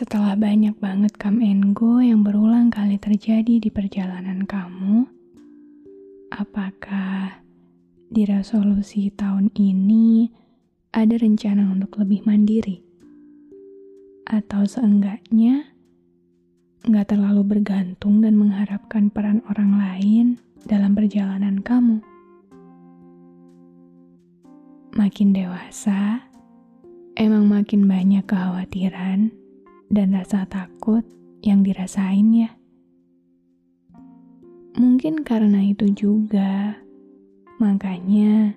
Setelah banyak banget come and go yang berulang kali terjadi di perjalanan kamu, apakah di resolusi tahun ini ada rencana untuk lebih mandiri? Atau seenggaknya nggak terlalu bergantung dan mengharapkan peran orang lain dalam perjalanan kamu? Makin dewasa, Emang makin banyak kekhawatiran dan rasa takut yang dirasain ya. Mungkin karena itu juga, makanya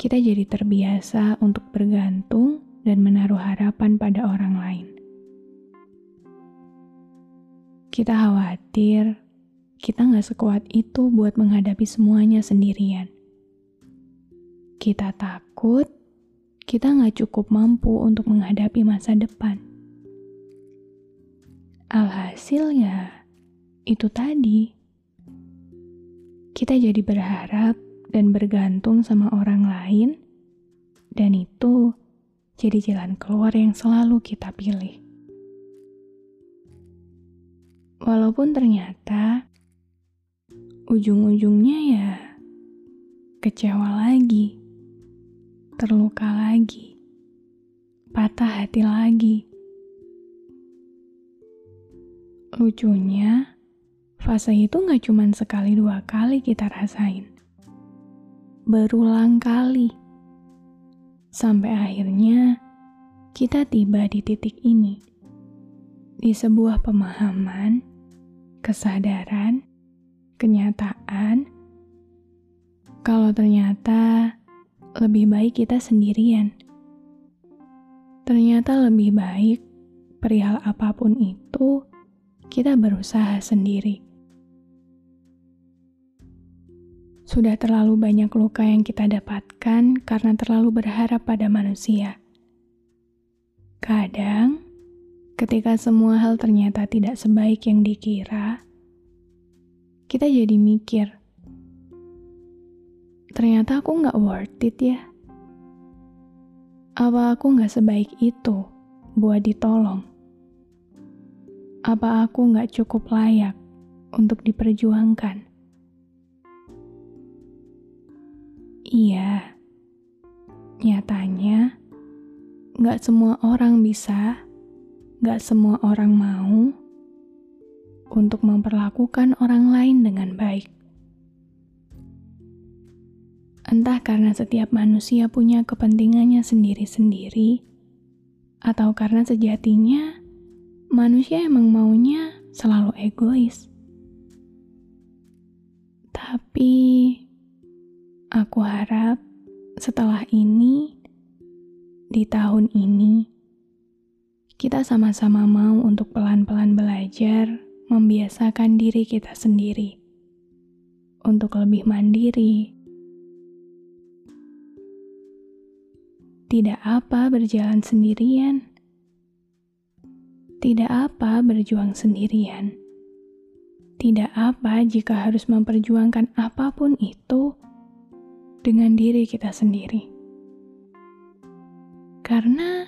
kita jadi terbiasa untuk bergantung dan menaruh harapan pada orang lain. Kita khawatir kita nggak sekuat itu buat menghadapi semuanya sendirian. Kita takut kita nggak cukup mampu untuk menghadapi masa depan. Alhasil ya, itu tadi. Kita jadi berharap dan bergantung sama orang lain, dan itu jadi jalan keluar yang selalu kita pilih. Walaupun ternyata ujung-ujungnya ya kecewa lagi terluka lagi, patah hati lagi. Lucunya, fase itu gak cuma sekali dua kali kita rasain. Berulang kali. Sampai akhirnya, kita tiba di titik ini. Di sebuah pemahaman, kesadaran, kenyataan, kalau ternyata lebih baik kita sendirian. Ternyata lebih baik perihal apa pun itu kita berusaha sendiri. Sudah terlalu banyak luka yang kita dapatkan karena terlalu berharap pada manusia. Kadang, ketika semua hal ternyata tidak sebaik yang dikira, kita jadi mikir, ternyata aku nggak worth it ya. Apa aku nggak sebaik itu buat ditolong? Apa aku nggak cukup layak untuk diperjuangkan? Iya, nyatanya nggak semua orang bisa, nggak semua orang mau untuk memperlakukan orang lain dengan baik. Entah karena setiap manusia punya kepentingannya sendiri-sendiri, atau karena sejatinya manusia emang maunya selalu egois. Tapi aku harap setelah ini, di tahun ini, kita sama-sama mau untuk pelan-pelan belajar membiasakan diri kita sendiri untuk lebih mandiri Tidak apa berjalan sendirian. Tidak apa berjuang sendirian. Tidak apa jika harus memperjuangkan apa pun itu dengan diri kita sendiri. Karena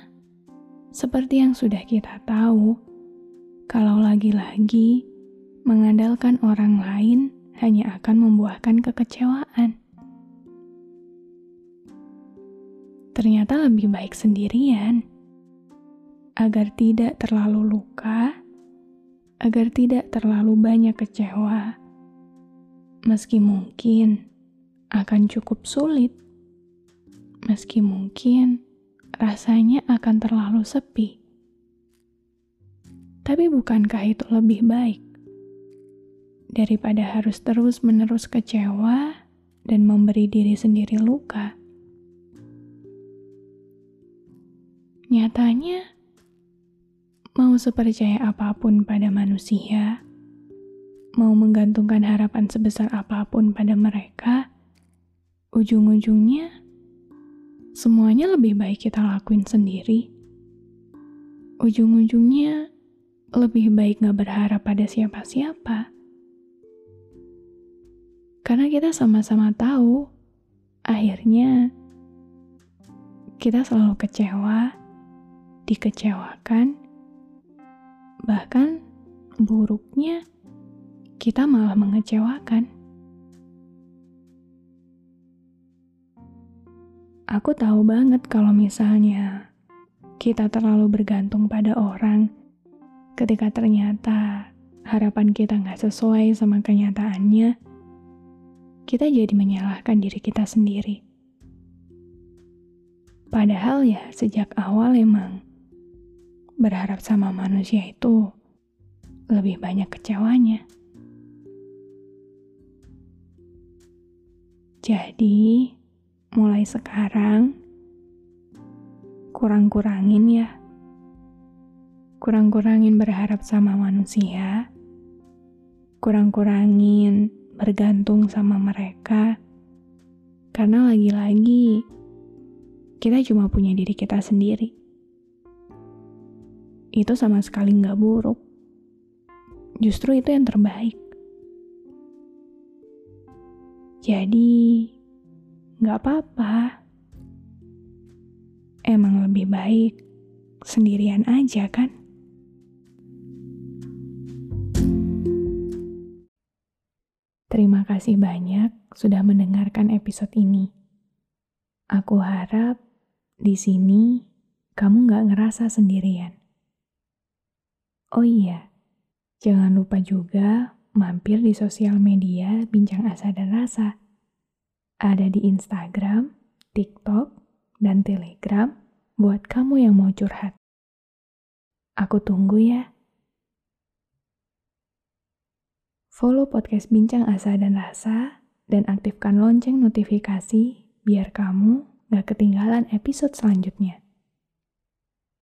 seperti yang sudah kita tahu, kalau lagi-lagi mengandalkan orang lain hanya akan membuahkan kekecewaan. ternyata lebih baik sendirian. Agar tidak terlalu luka, agar tidak terlalu banyak kecewa, meski mungkin akan cukup sulit, meski mungkin rasanya akan terlalu sepi. Tapi bukankah itu lebih baik daripada harus terus-menerus kecewa dan memberi diri sendiri luka. Nyatanya, mau sepercaya apa pun pada manusia, mau menggantungkan harapan sebesar apa pun pada mereka, ujung-ujungnya semuanya lebih baik kita lakuin sendiri. Ujung-ujungnya lebih baik gak berharap pada siapa-siapa. Karena kita sama-sama tahu, akhirnya kita selalu kecewa, dikecewakan, bahkan buruknya kita malah mengecewakan. Aku tahu banget kalau misalnya kita terlalu bergantung pada orang ketika ternyata harapan kita nggak sesuai sama kenyataannya, kita jadi menyalahkan diri kita sendiri. Padahal ya sejak awal emang berharap sama manusia itu lebih banyak kecewanya. Jadi, mulai sekarang kurang-kurangin ya. Kurang-kurangin berharap sama manusia. Kurang-kurangin bergantung sama mereka. Karena lagi-lagi kita cuma punya diri kita sendiri. Itu sama sekali nggak buruk. Justru itu yang terbaik. Jadi, nggak apa-apa. Emang lebih baik sendirian aja kan? Terima kasih banyak sudah mendengarkan episode ini. Aku harap di sini kamu nggak ngerasa sendirian. Oh iya, jangan lupa juga mampir di sosial media Bincang Asa dan Rasa. Ada di Instagram, TikTok, dan Telegram buat kamu yang mau curhat. Aku tunggu ya. Follow podcast Bincang Asa dan Rasa dan aktifkan lonceng notifikasi biar kamu gak ketinggalan episode selanjutnya.